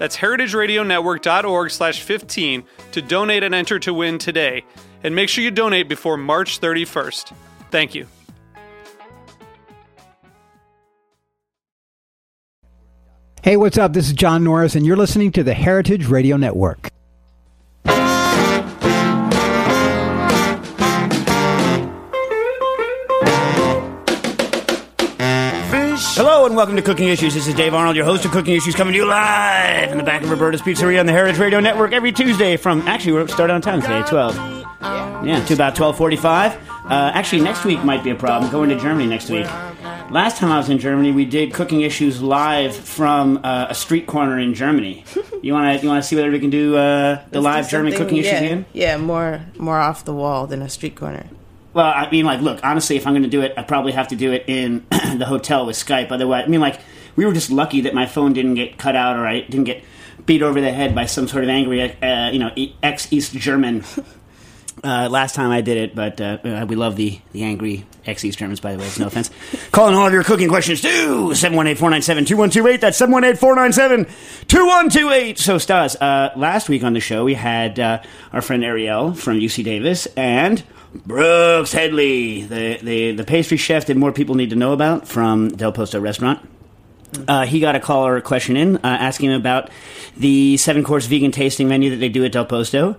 That's heritageradionetwork.org slash 15 to donate and enter to win today. And make sure you donate before March 31st. Thank you. Hey, what's up? This is John Norris, and you're listening to the Heritage Radio Network. Hello and welcome to Cooking Issues. This is Dave Arnold, your host of Cooking Issues, coming to you live in the back of Roberta's Pizzeria on the Heritage Radio Network every Tuesday from actually we're starting on time today, twelve. Yeah, to about twelve forty-five. Uh, actually, next week might be a problem. Going to Germany next week. Last time I was in Germany, we did Cooking Issues live from uh, a street corner in Germany. You want to you want to see whether we can do uh, the Let's live do German Cooking Issues yeah, again? Yeah, more more off the wall than a street corner. Well, I mean, like, look, honestly, if I'm going to do it, I probably have to do it in the hotel with Skype. Otherwise, I mean, like, we were just lucky that my phone didn't get cut out or I didn't get beat over the head by some sort of angry, uh, you know, ex East German. Uh, last time I did it, but uh, uh, we love the, the angry ex East Germans, by the way. It's no offense. Calling all of your cooking questions to 718 497 2128. That's 718 497 2128. So, Stas, uh, last week on the show, we had uh, our friend Ariel from UC Davis and Brooks Headley, the, the, the pastry chef that more people need to know about from Del Posto Restaurant. Uh, he got a call or a question in uh, asking about the seven course vegan tasting menu that they do at Del Posto.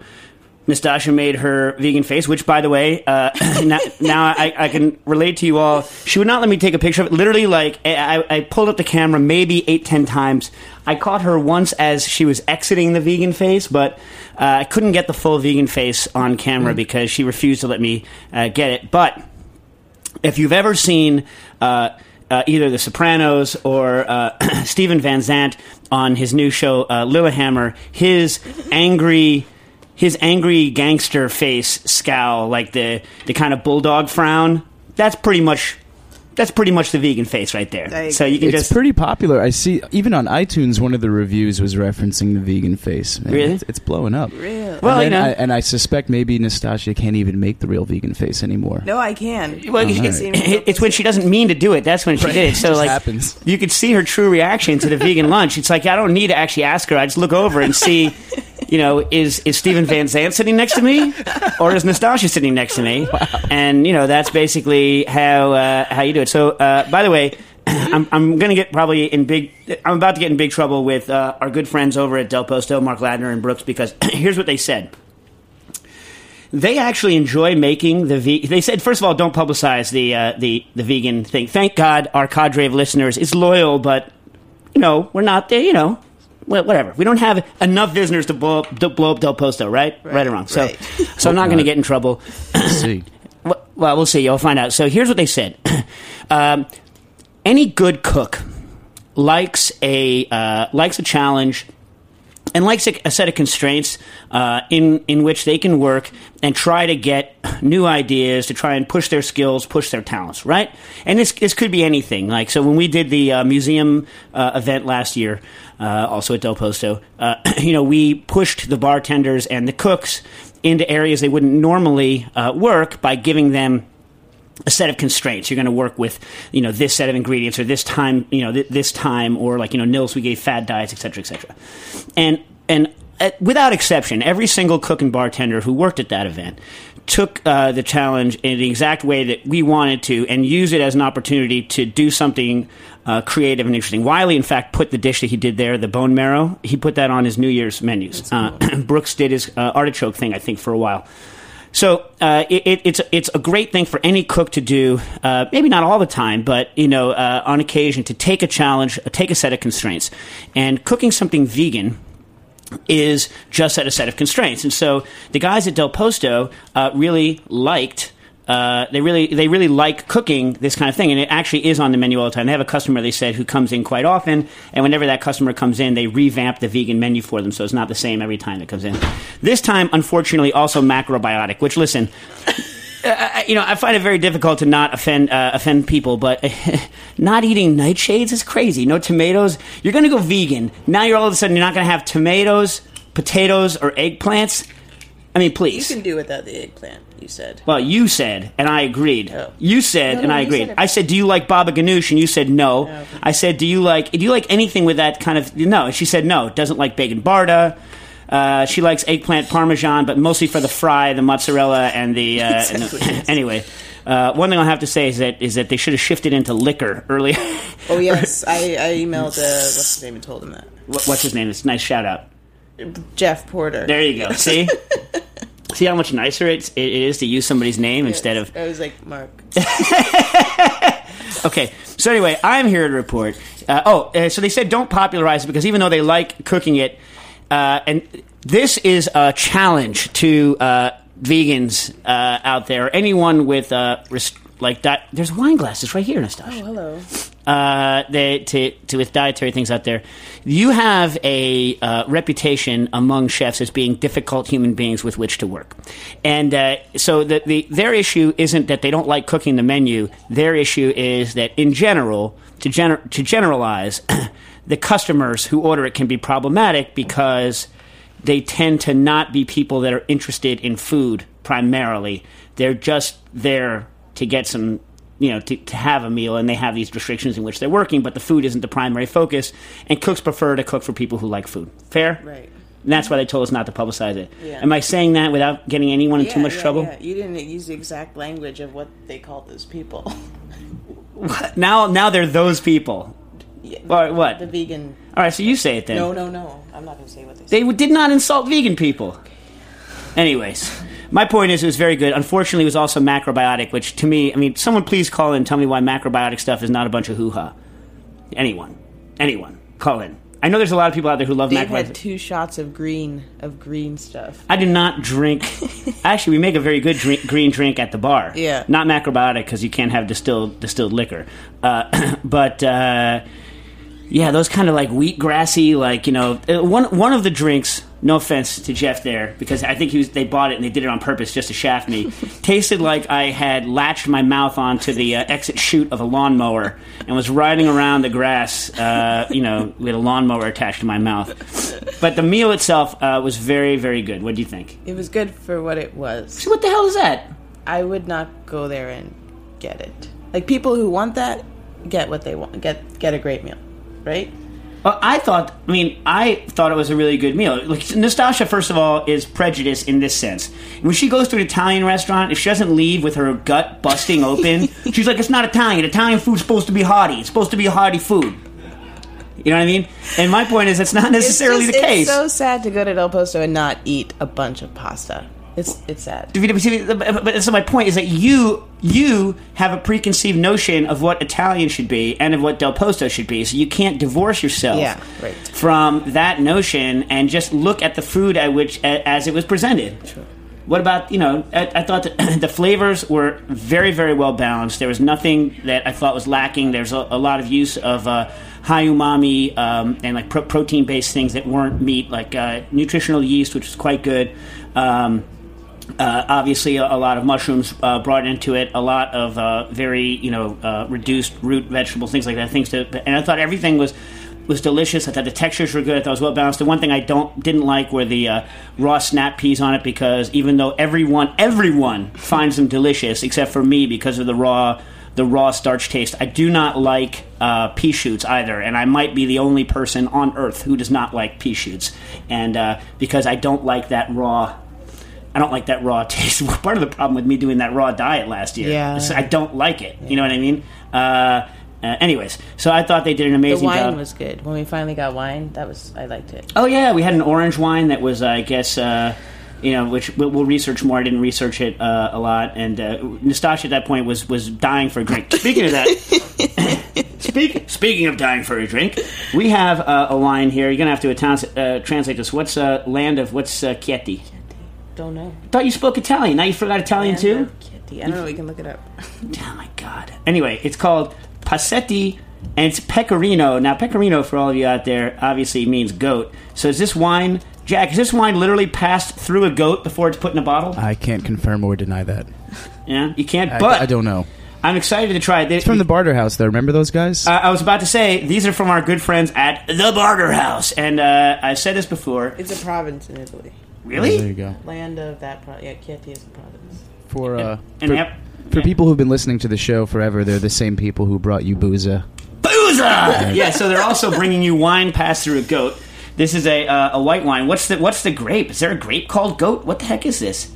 Nastasha made her vegan face, which, by the way, uh, now, now I, I can relate to you all. She would not let me take a picture of it. Literally, like I, I pulled up the camera maybe eight, ten times. I caught her once as she was exiting the vegan face, but uh, I couldn't get the full vegan face on camera because she refused to let me uh, get it. But if you've ever seen uh, uh, either The Sopranos or uh, Steven Van Zandt on his new show uh, Lilyhammer, his angry. His angry gangster face scowl, like the, the kind of bulldog frown, that's pretty much that's pretty much the vegan face right there. I So you can It's just pretty popular. I see, even on iTunes, one of the reviews was referencing the vegan face. Man, Really? It's, it's blowing up. Really? Well, and, you know. I, and I suspect maybe Nastasia can't even make the real vegan face anymore. No, I can. Well, You it- can see it- it's when she doesn't mean to do it. That's when she did it. So just like, happens. you could see her true reaction to the vegan lunch. It's like I don't need to actually ask her. I just look over and see, you know, is is Steven Van Zandt sitting next to me, or is Nastasia sitting next to me? And you know, that's basically how uh, how you do it. So, uh, by the way. I'm, I'm going to get probably in big. I'm about to get in big trouble with uh, our good friends over at Del Posto, Mark Ladner and Brooks, because here's what they said they actually enjoy making the ve- they said first of all don't publicize the uh, the the vegan thing thank god our cadre of listeners is loyal but you know we're not there you know whatever we don't have enough visitors to blow up, to blow up del posto right right, or wrong so right. so i'm not going to get in trouble see. well, well, we'll see. You'll find out. So here's what they said: um, any good cook likes a uh, likes a challenge and likes a, a set of constraints uh, in in which they can work and try to get new ideas to try and push their skills, push their talents, right? And this this could be anything. Like so, when we did the uh, museum uh, event last year, uh, also at Del Posto, uh, you know, we pushed the bartenders and the cooks into areas they wouldn't normally uh, work by giving them a set of constraints. You're going to work with, you know, this set of ingredients or this time, you know, th- this time, or like, you know, Nils, we gave fad diets, et cetera, et cetera. And, and uh, without exception, every single cook and bartender who worked at that event took uh, the challenge in the exact way that we wanted to and used it as an opportunity to do something uh, creative and interesting. Wylie, in fact, put the dish that he did there, the bone marrow, he put that on his New Year's menus. Uh, Brooks did his uh, artichoke thing, I think, for a while. So uh, it, it, it's it's a great thing for any cook to do. Uh, maybe not all the time, but you know, uh, on occasion, to take a challenge, uh, take a set of constraints, and cooking something vegan is just at a set of constraints. And so the guys at Del Posto uh, really liked. Uh, they really they really like cooking this kind of thing, and it actually is on the menu all the time. They have a customer they said who comes in quite often, and whenever that customer comes in, they revamp the vegan menu for them, so it's not the same every time it comes in. This time, unfortunately, also macrobiotic. Which listen, you know, I find it very difficult to not offend uh, offend people, but not eating nightshades is crazy. No tomatoes. You're going to go vegan. Now you're all of a sudden you're not going to have tomatoes, potatoes, or eggplants. I mean, please. You can do without the eggplant. You said. Well, you said, and I agreed. Oh. You said, No, and I you agreed. said it. I said, "Do you like baba ganoush?" And you said, "No." okay. I said, "Do you like? Do you like anything with that kind of?" No. And she said, "No." Doesn't like baingan bharta. Uh, she likes eggplant parmesan, but mostly for the fry, the mozzarella, and the. Uh, and the- Exactly. anyway, uh, one thing I'll have to say is that is that they should have shifted into liquor earlier. Oh yes, I, I emailed uh, what's his name and told him that What- What's his name? It's a nice shout out. Jeff Porter. There you go. See. See how much nicer it's, it is to use somebody's name instead of I was like Mark. Okay, so anyway, I'm here to report. Uh, oh, uh, so they said don't popularize it because even though they like cooking it, uh, and this is a challenge to uh, vegans uh, out there, anyone with uh, rest- like that. There's wine glasses right here, Nastasia. Oh, hello. Uh, they, to, to with dietary things out there, you have a uh, reputation among chefs as being difficult human beings with which to work, and uh, so the, the their issue isn't that they don't like cooking the menu. Their issue is that in general, to gener- to generalize, the customers who order it can be problematic because they tend to not be people that are interested in food primarily. They're just there to get some, you know, to, to have a meal, and they have these restrictions in which they're working, but the food isn't the primary focus, and cooks prefer to cook for people who like food. Fair? Right. And that's why they told us not to publicize it. Yeah. Am I saying that without getting anyone in too much yeah, trouble? yeah. You didn't use the exact language of what they call those people. Now, now they're those people. Yeah, Or what? The vegan. All right, so you say it then. No, no, no. I'm not going to say what they say. They did not insult vegan people. Anyways, my point is it was very good. Unfortunately, it was also macrobiotic, which to me, I mean, someone please call in and tell me why macrobiotic stuff is not a bunch of hoo ha. Anyone. Anyone. Call in. I know there's a lot of people out there who love Dave macrobiotic. had two shots of green of green stuff. I do not drink. Actually, we make a very good drink, green drink at the bar. Yeah. Not macrobiotic because you can't have distilled distilled liquor. Uh, but uh, yeah, those kind of like wheat grassy, like you know, uh, one one of the drinks. No offense to Jeff there, because I think he was, they bought it and they did it on purpose just to shaft me. tasted like I had latched my mouth onto the uh, exit chute of a lawnmower and was riding around the grass, uh, you know, with a lawnmower attached to my mouth. But the meal itself uh, was very, very good. What do you think? It was good for what it was. So what the hell is that? I would not go there and get it. Like people who want that get what they want. Get get a great meal, right? Well, I thought. I mean, I thought it was a really good meal. Like Nastasia, first of all, is prejudiced in this sense. When she goes to an Italian restaurant, if she doesn't leave with her gut busting open, she's like, "It's not Italian. Italian food's supposed to be hearty. It's supposed to be a hearty food." You know what I mean? And my point is, it's not necessarily it's the case. It's so sad to go to Del Posto and not eat a bunch of pasta. It's it's sad. But so my point is that you you have a preconceived notion of what Italian should be and of what Del Posto should be. So you can't divorce yourself Yeah, right. from that notion and just look at the food at which as it was presented. What about you know? I, I thought that the flavors were very very well balanced. There was nothing that I thought was lacking. There's a, a lot of use of. Uh, High umami um, and like pro- protein based things that weren't meat, like uh, nutritional yeast, which was quite good. Um, uh, obviously, a, a lot of mushrooms uh, brought into it, a lot of uh, very you know uh, reduced root vegetables, things like that. Things to, and I thought everything was was delicious. I thought the textures were good. I thought it was well balanced. The one thing I don't didn't like were the uh, raw snap peas on it because even though everyone everyone finds them delicious except for me because of the raw the raw starch taste. I do not like uh, pea shoots either, and I might be the only person on earth who does not like pea shoots, and uh, because I don't like that raw. I don't like that raw taste. Part of the problem with me doing that raw diet last year, Yeah. is I don't like it. You know what I mean? Uh, uh, anyways, so I thought they did an The amazing wine job. was good. When we finally got wine, that was I liked it. oh yeah, we had an orange wine that was, I guess, uh, you know, which we'll, we'll research more. I didn't research it uh, a lot, and uh, Nastasha at that point was was dying for a drink. Speaking of that, speak, speaking of dying for a drink, we have uh, a line here. You're gonna have to uh, translate this. What's uh, land of what's uh, Chieti? Don't know. Thought you spoke Italian. Now you forgot Italian too. Kitty. I don't know. We can look it up. Oh my god. Anyway, it's called Passetti and it's Pecorino. Now, Pecorino, for all of you out there, obviously means goat. So is this wine, Jack, is this wine literally passed through a goat before it's put in a bottle? I can't confirm or deny that. yeah, you can't, I, but I don't know. I'm excited to try it. It's from the Barter House, though. Remember those guys? Uh, I was about to say, these are from our good friends at the Barter House. And uh, I've said this before. It's a province in Italy. There you go. Land of that. Pro- yeah, Chieti province. For uh, And for, yep. for people who've been listening to the show forever, they're the same people who brought you booza. Booza! yeah, so they're also bringing you wine passed through a goat. This is a uh, a white wine. What's the what's the grape? Is there a grape called goat? What the heck is this?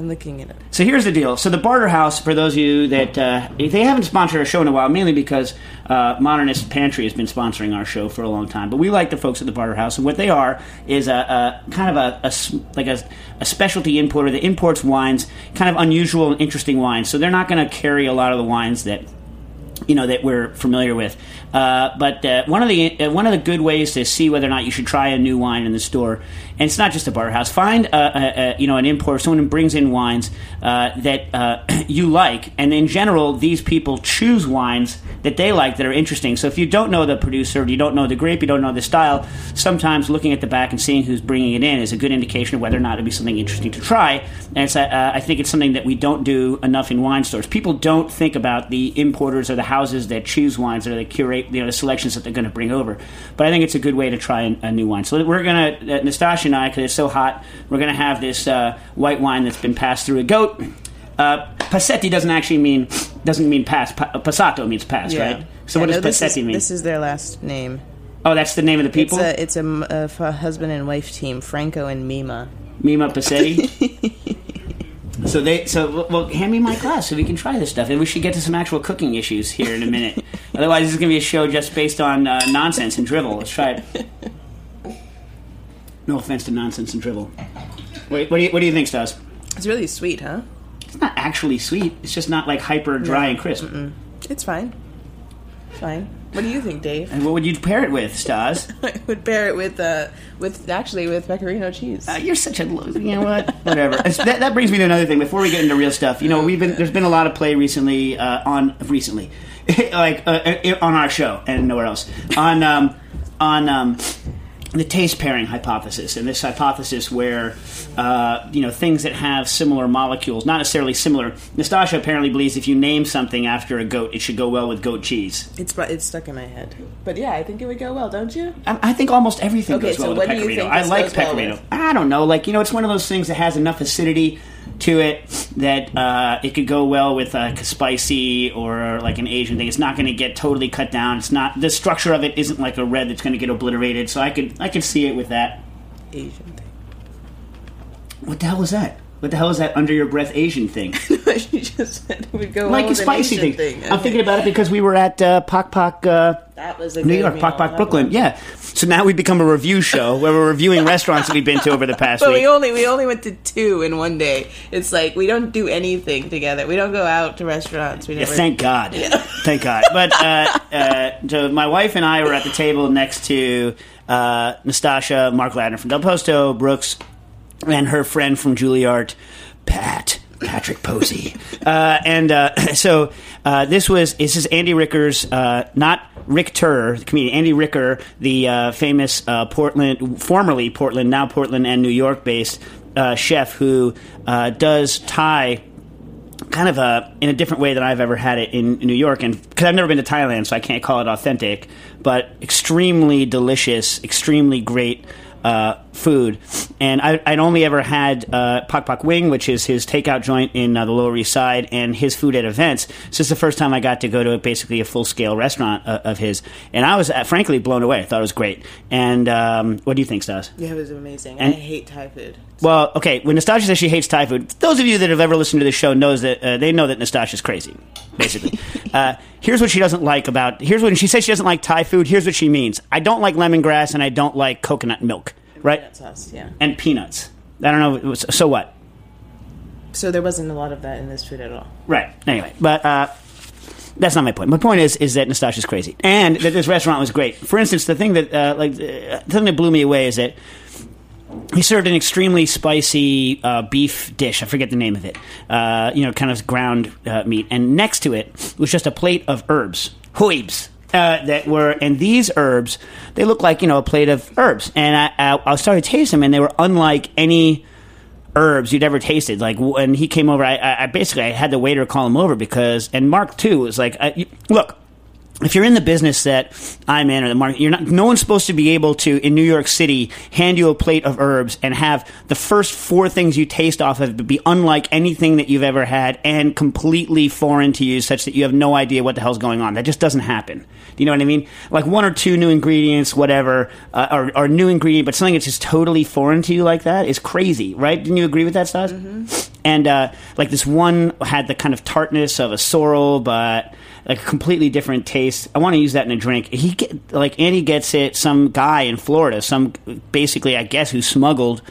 And looking it. So here's the deal. So the Barter House, for those of you that uh, they haven't sponsored our show in a while, mainly because uh, Modernist Pantry has been sponsoring our show for a long time. But we like the folks at the Barter House, and what they are is a, a kind of a, a like a, a specialty importer that imports wines, kind of unusual and interesting wines. So they're not going to carry a lot of the wines that you know that we're familiar with. Uh, but uh, one of the uh, one of the good ways to see whether or not you should try a new wine in the store, and it's not just a bar house. Find a, a, a, you know an importer, someone who brings in wines uh, that uh, you like, and in general, these people choose wines that they like that are interesting. So if you don't know the producer, you don't know the grape, you don't know the style, sometimes looking at the back and seeing who's bringing it in is a good indication of whether or not it'd be something interesting to try. And uh, I think it's something that we don't do enough in wine stores. People don't think about the importers or the houses that choose wines or that you know the selections that they're going to bring over. But I think it's a good way to try a, a new wine. So we're gonna uh, Nastasha and I, because it's so hot, we're gonna have this uh, white wine that's been passed through a goat. Uh, passetti doesn't actually mean doesn't mean pass. Pa- passato means pass, right? So Yeah, what no, does this passetti is, mean? This is their last name. oh, that's the name of the people. It's a it's a, m- a husband and wife team, Franco and Mima. Mima Passetti. so they so well, hand me my glass so we can try this stuff, and we should get to some actual cooking issues here in a minute. Otherwise, this is going to be a show just based on uh, nonsense and drivel. Let's try it. No offense to nonsense and drivel. Wait, what do you what do you think, Stas? It's really sweet, huh? It's not actually sweet. It's just not like hyper dry and crisp. It's fine. It's fine. What do you think, Dave? And what would you pair it with, Stas? I would pair it with uh with actually with pecorino cheese. Uh, you're such a loser. You know what? Whatever. That, that brings me to another thing. Before we get into real stuff, you know, we've been there's been a lot of play recently uh, on recently, like uh, uh, on our show and nowhere else on um, on um, the taste pairing hypothesis, and this hypothesis where uh, you know things that have similar molecules, not necessarily similar. Nastasha apparently believes if you name something after a goat, it should go well with goat cheese. It's it's stuck in my head. But yeah, I think it would go well, don't you? I, I think almost everything Okay, goes well so with what the do you pecorino. think I like well pecorino. with? I don't know, like you know, it's one of those things that has enough acidity to it that uh, it could go well with a spicy or like an Asian thing. It's not going to get totally cut down. It's not the structure of it isn't like a red that's going to get obliterated. So I could I could see it with that. Asian thing. What the hell is that? What the hell is that under your breath Asian thing? you just said it would go like well a spicy thing. thing. I'm thinking about it because we were at uh, Pok Pok. Uh, that was a New York. Pok Pok, Brooklyn. was- Yeah. So now we become a review show where we're reviewing restaurants that we've been to over the past But week. we only we only went to two in one day. It's like we don't do anything together. We don't go out to restaurants. We Yeah, thank God. Thank God. But uh, uh, so my wife and I were at the table next to uh, Nastasha, Mark Ladner from Del Posto, Brooks, and her friend from Juilliard, Pat. Patrick Posey, uh, and uh, so uh, this was this is Andy Ricker's, uh, not Richter, the comedian Andy Ricker, the uh, famous Portland, formerly Portland, now Portland and New York based chef who does Thai kind of a in a different way than I've ever had it in, New York, and because I've never been to Thailand, so I can't call it authentic, but extremely delicious, extremely great uh, food. And I, I'd only ever had uh, Pok Pok Wing, which is his takeout joint in uh, the Lower East Side, and his food at events. So this is the first time I got to go to basically a full scale restaurant uh, of his, and I was uh, frankly blown away. I thought it was great. And um, what do you think, Stas? Yeah, it was amazing. And- I hate Thai food. Well, okay. When Nastasha says she hates Thai food, those of you that have ever listened to this show knows that uh, they know that Nastasha's crazy. Basically, uh, here's what she doesn't like about. Here's when she says she doesn't like Thai food. Here's what she means: I don't like lemongrass and I don't like coconut milk, right? Peanut sauce. Yeah. And peanuts. I don't know. So what? So there wasn't a lot of that in this food at all. Right. Anyway, but uh, that's not my point. My point is is that Nastasha's crazy, and that this restaurant was great. For instance, the thing that uh, like uh, the thing that blew me away is that he served an extremely spicy uh, beef dish. I forget the name of it. Uh, you know, kind of ground uh, meat, and next to it was just a plate of herbs, herbs. Uh, that were and these herbs, they look like you know a plate of herbs, and I, I, I started to taste them, and they were unlike any herbs you'd ever tasted. Like when he came over, I, I, basically I had the waiter call him over because, and Mark too was like, I, you- look. If you're in the business that I'm in, or the market, you're not. No one's supposed to be able to in New York City hand you a plate of herbs and have the first four things you taste off of be unlike anything that you've ever had and completely foreign to you, such that you have no idea what the hell's going on. That just doesn't happen. You know what I mean? Like one or two new ingredients, whatever, uh, or, or new ingredient, but something that's just totally foreign to you like that is crazy, right? Didn't you agree with that, Stas? And uh, like this one had the kind of tartness of a sorrel, but like a completely different taste. I want to use that in a drink. He get like Andy gets it. Some guy in Florida, some basically I guess who smuggled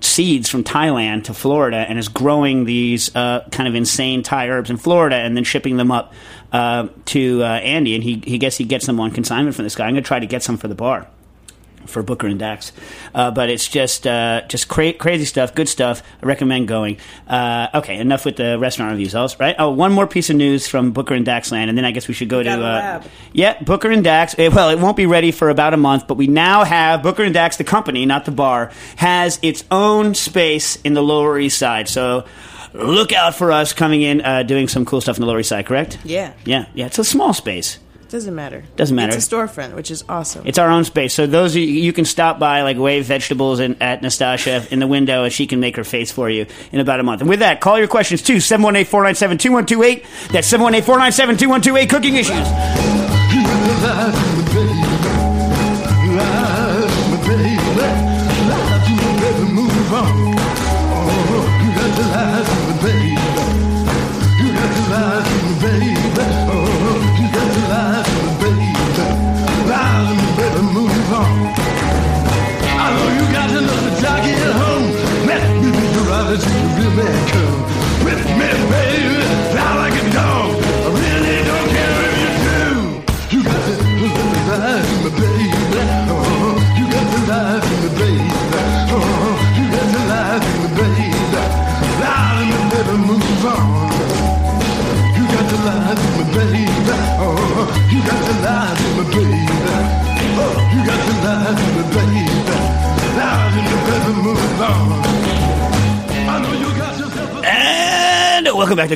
seeds from Thailand to Florida and is growing these uh, kind of insane Thai herbs in Florida and then shipping them up uh, to uh, Andy. And he he gets he gets them on consignment from this guy. I'm going to try to get some for the bar for Booker and Dax. Uh, but it's just uh, just cra- crazy stuff, good stuff. I recommend going. Uh, okay, enough with the restaurant reviews, else, right? Oh, one more piece of news from Booker and Dax land, and then I guess we should go to. got a Uh, yeah, Booker and Dax. eh, Well, it won't be ready for about a month, but we now have Booker and Dax, the company, not the bar, has its own space in the Lower East Side. So. Look out for us coming in, uh, doing some cool stuff in the Lower East Side, correct? Yeah. Yeah, yeah. It's a small space. Doesn't matter. Doesn't matter. It's a storefront, which is awesome. It's our own space. So those of you, you can stop by, like wave vegetables in, at Nastasha in the window, and she can make her face for you in about a month. And with that, call your questions to 718-497-2128. That's 718-497-2128. Cooking issues.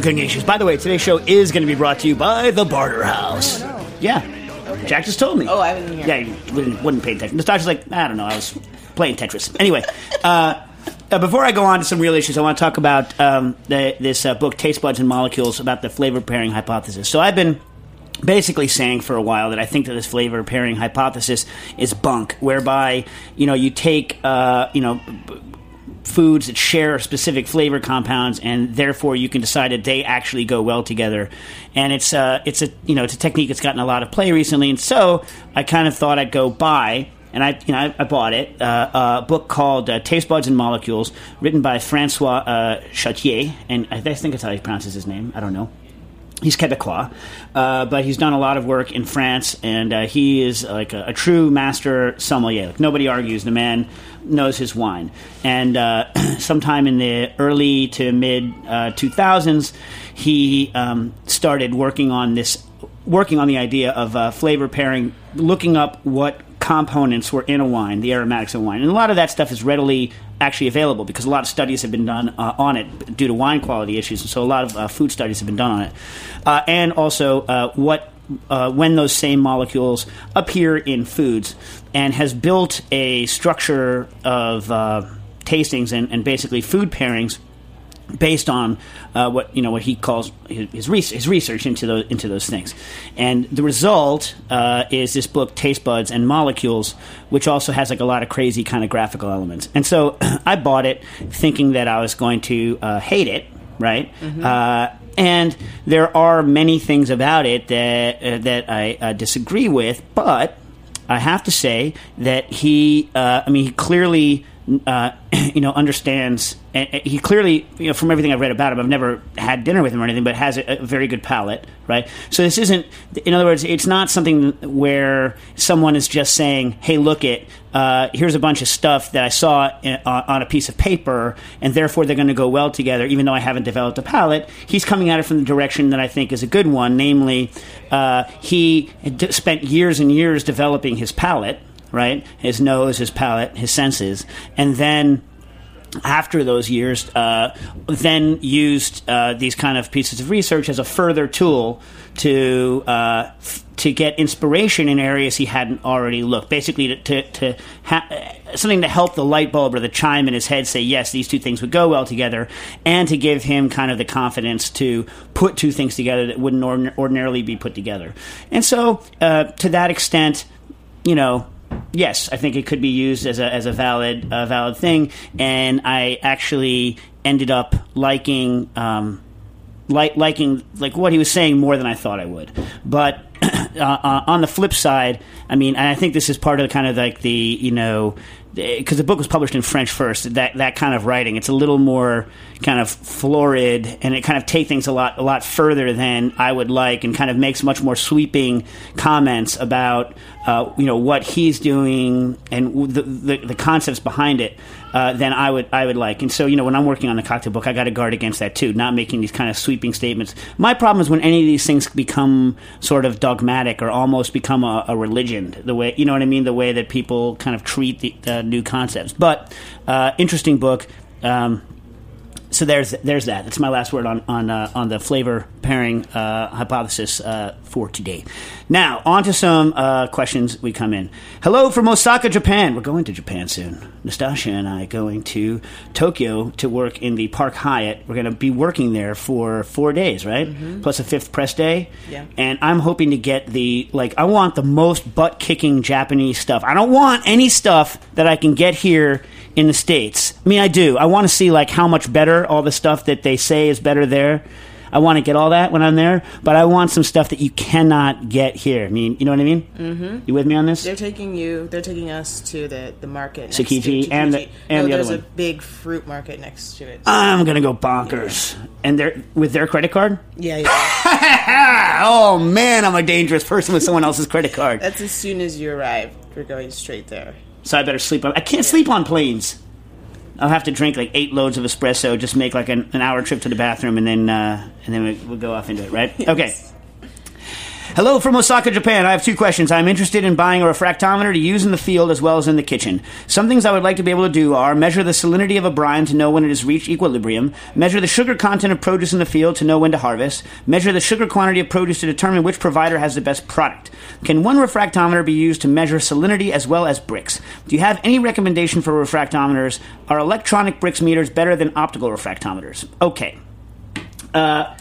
welcome back Cooking Issues. By the way, today's show is going to be brought to you by the Barter House. Yeah. Jack just told me. Oh, I wasn't here. Yeah, you wouldn't, wouldn't pay attention. Nastasha's like, I don't know, I was playing Tetris. Anyway, uh, uh, before I go on to some real issues, I want to talk about um, the, this uh, book, Taste Buds and Molecules, about the flavor pairing hypothesis. So I've been basically saying for a while that I think that this flavor pairing hypothesis is bunk, whereby you know you take uh, you know foods that share specific flavor compounds, and therefore you can decide that they actually go well together. And it's uh, it's a you know it's a technique that's gotten a lot of play recently, and so I kind of thought I'd go buy. And I, you know, I, I bought it. Uh, a book called uh, "Taste Buds and Molecules," written by Francois uh, Chartier, and I think that's how he pronounces his name. I don't know he's Quebecois, uh, but he's done a lot of work in France, and uh, he is like a, a true master sommelier. Like, nobody argues the man knows his wine. And uh, sometime in the early to mid uh, 2000s, he um, started working on this, working on the idea of uh, flavor pairing, looking up what components were in a wine, the aromatics of wine, and a lot of that stuff is readily actually available because a lot of studies have been done uh, on it due to wine quality issues, and so a lot of uh, food studies have been done on it, uh, and also uh, what. Uh, when those same molecules appear in foods, and has built a structure of uh, tastings and, and basically food pairings based on uh, what you know what he calls his, his, research, into those into those things, and the result uh, is this book, Taste Buds and Molecules, which also has like a lot of crazy kind of graphical elements. And so I bought it thinking that I was going to uh, hate it, right? Uh, and there are many things about it that uh, that I uh, disagree with, but I have to say that he, uh, I mean, he clearly uh, you know, understands. And and he clearly, you know, from everything I've read about him, I've never had dinner with him or anything, but has a, a very good palate, right? So this isn't, in other words, it's not something where someone is just saying, "Hey, look it, uh, here's a bunch of stuff that I saw in, on on a piece of paper, and therefore they're going to go well together." Even though I haven't developed a palate, he's coming at it from the direction that I think is a good one, namely, uh, he d- spent years and years developing his palate, right? His nose, his palate, his senses, and then after those years, uh, then used uh, these kind of pieces of research as a further tool to uh, f- to get inspiration in areas he hadn't already looked. Basically, to, to, to ha- something to help the light bulb or the chime in his head say yes, these two things would go well together, and to give him kind of the confidence to put two things together that wouldn't ordin- ordinarily be put together. And so, uh, to that extent, you know, yes, I think it could be used as a as a valid valid thing, and I actually ended up liking um, like liking like what he was saying more than I thought I would. But uh, on the flip side, I mean, I think this is part of kind of like the you know because the book was published in French first. That that kind of writing, it's a little more kind of florid, and it kind of takes things a lot a lot further than I would like, and kind of makes much more sweeping comments about uh, you know what he's doing and the, the, the concepts behind it uh, than I would I would like. And so you know when I'm working on the cocktail book, I got to guard against that too, not making these kind of sweeping statements. My problem is when any of these things become sort of dogmatic or almost become a, a religion. The way you know what I mean, the way that people kind of treat the, the new concepts. But uh, interesting book. Um, so there's there's that. That's my last word on on uh, on the flavor pairing uh, hypothesis uh, for today. Now on to some uh, questions we come in. Hello from Osaka, Japan. We're going to Japan soon. Nastasha and I going to Tokyo to work in the Park Hyatt. We're going to be working there for four days, right? Plus a fifth press day. Yeah. And I'm hoping to get the like I want the most butt kicking Japanese stuff. I don't want any stuff that I can get here in the states. I mean, I do. I want to see like how much better all the stuff that they say is better there. I want to get all that when I'm there, but I want some stuff that you cannot get here. I mean, you know what I mean? Mm-hmm. You with me on this? They're taking you. They're taking us to the the market. Next Tsukiji to and the- and no, the other there's one. a big fruit market next to it. I'm gonna go bonkers, and they're with their credit card. yeah, yeah. oh man, I'm a dangerous person with someone else's credit card. That's as soon as you arrive. We're going straight there. So I better sleep on. I can't sleep on planes. I'll have to drink like eight loads of espresso, just make like an, an hour trip to the bathroom, and then uh, and then we, we'll go off into it, right? Okay. Hello from Osaka, Japan. I have two questions. I'm interested in buying a refractometer to use in the field as well as in the kitchen. Some things I would like to be able to do are measure the salinity of a brine to know when it has reached equilibrium, measure the sugar content of produce in the field to know when to harvest, measure the sugar quantity of produce to determine which provider has the best product. Can one refractometer be used to measure salinity as well as Brix? Do you have any recommendation for refractometers? Are electronic Brix meters better than optical refractometers? Okay. Uh,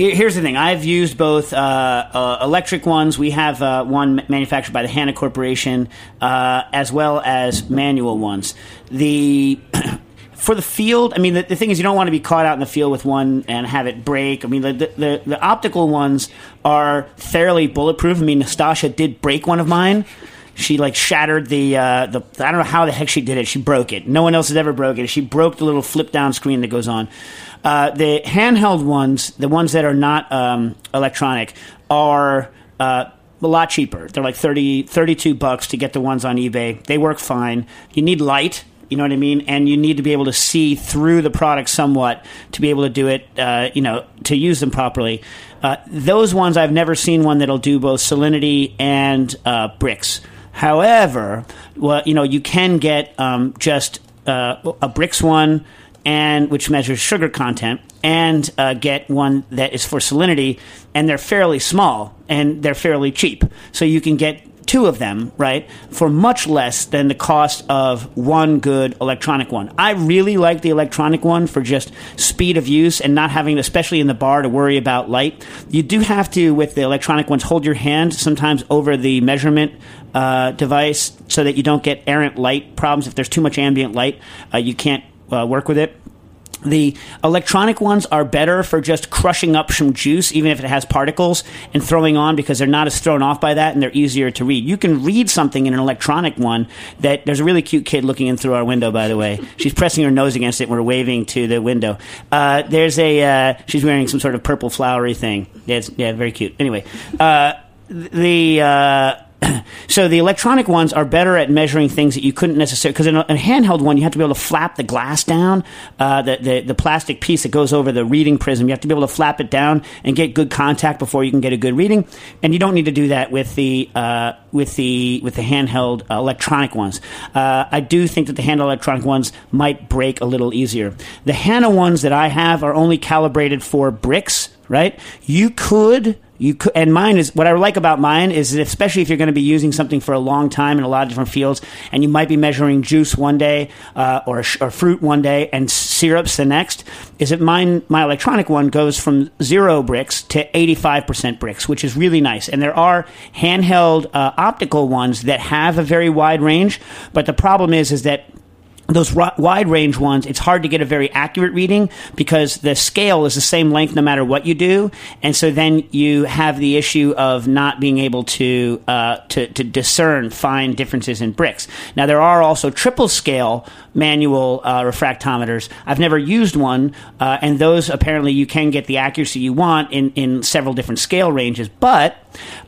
here, here's the thing. I've used both uh, uh, electric ones. We have uh, one manufactured by the Hanna Corporation, uh, as well as manual ones. The for the field, I mean, the, the thing is, you don't want to be caught out in the field with one and have it break. I mean, the the, the, optical ones are fairly bulletproof. I mean, Nastasha did break one of mine. She like shattered the uh, the I don't know how the heck she did it. She broke it. No one else has ever broke it. She broke the little flip down screen that goes on. Uh, the handheld ones, the ones that are not um, electronic, are uh, a lot cheaper. They're like 30, 32 bucks to get the ones on eBay. They work fine. You need light. You know what I mean? And you need to be able to see through the product somewhat to be able to do it, uh, you know, to use them properly. Uh, those ones, I've never seen one that'll do both salinity and uh, Brix. However, well, you know, you can get um, just uh, a Brix one, and which measures sugar content, and uh, get one that is for salinity, and they're fairly small and they're fairly cheap. So you can get two of them, right, for much less than the cost of one good electronic one. I really like the electronic one for just speed of use and not having, especially in the bar, to worry about light. You do have to, with the electronic ones, hold your hand sometimes over the measurement uh, device so that you don't get errant light problems. If there's too much ambient light, uh, you can't uh, work with it. The electronic ones are better for just crushing up some juice, even if it has particles, and throwing on because they're not as thrown off by that and they're easier to read. You can read something in an electronic one that there's a really cute kid looking in through our window, by the way. She's pressing her nose against it and we're waving to the window. Uh, there's a, uh, she's wearing some sort of purple flowery thing. Yeah, yeah very cute. Anyway, uh, the, uh, so the electronic ones are better at measuring things that you couldn't necessarily because in a, a handheld one you have to be able to flap the glass down uh, the, the the plastic piece that goes over the reading prism. You have to be able to flap it down and get good contact before you can get a good reading. And you don't need to do that with the uh, with the with the handheld uh, electronic ones. Uh, I do think that the handheld electronic ones might break a little easier. The Hanna ones that I have are only calibrated for Brix right? You could you could, and mine is what I like about mine is that especially if you're going to be using something for a long time in a lot of different fields, and you might be measuring juice one day uh, or or fruit one day and syrups the next. Is that mine? My electronic one goes from zero Brix to 85 percent Brix, which is really nice. And there are handheld uh, optical ones that have a very wide range, but the problem is is that those wide range ones, it's hard to get a very accurate reading because the scale is the same length no matter what you do, and so then you have the issue of not being able to uh, to, to discern fine differences in Brix. Now there are also triple scale manual uh, refractometers. I've never used one, uh, and those apparently you can get the accuracy you want in in several different scale ranges, but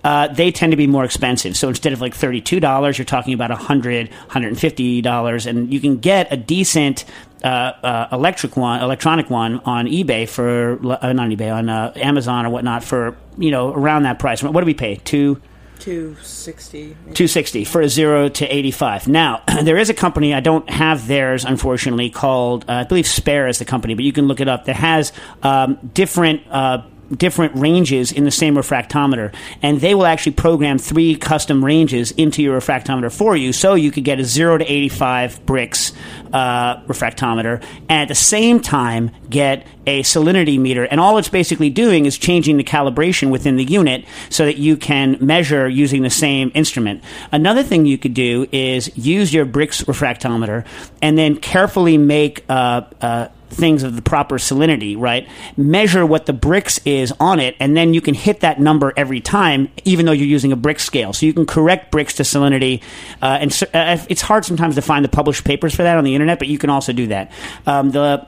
uh, they tend to be more expensive. So instead of like thirty-two dollars, you're talking about $100, $150, and you can get a decent uh, uh, electric one, electronic one on eBay for uh, not eBay on uh, Amazon or whatnot for you know around that price. What do we pay? Two. 260. 260 for a 0 to 85. Now, there is a company, I don't have theirs, unfortunately, called, uh, I believe SPER is the company, but you can look it up, that has um, different. Uh, different ranges in the same refractometer. And they will actually program three custom ranges into your refractometer for you so you could get a 0 to 85 Brix uh, refractometer and at the same time get a salinity meter. And all it's basically doing is changing the calibration within the unit so that you can measure using the same instrument. Another thing you could do is use your Brix refractometer and then carefully make uh, uh, things of the proper salinity, right? Measure what the Brix is on it, and then you can hit that number every time, even though you're using a brick scale. So you can correct Brix to salinity. Uh, and so, uh, it's hard sometimes to find the published papers for that on the internet, but you can also do that. Um, the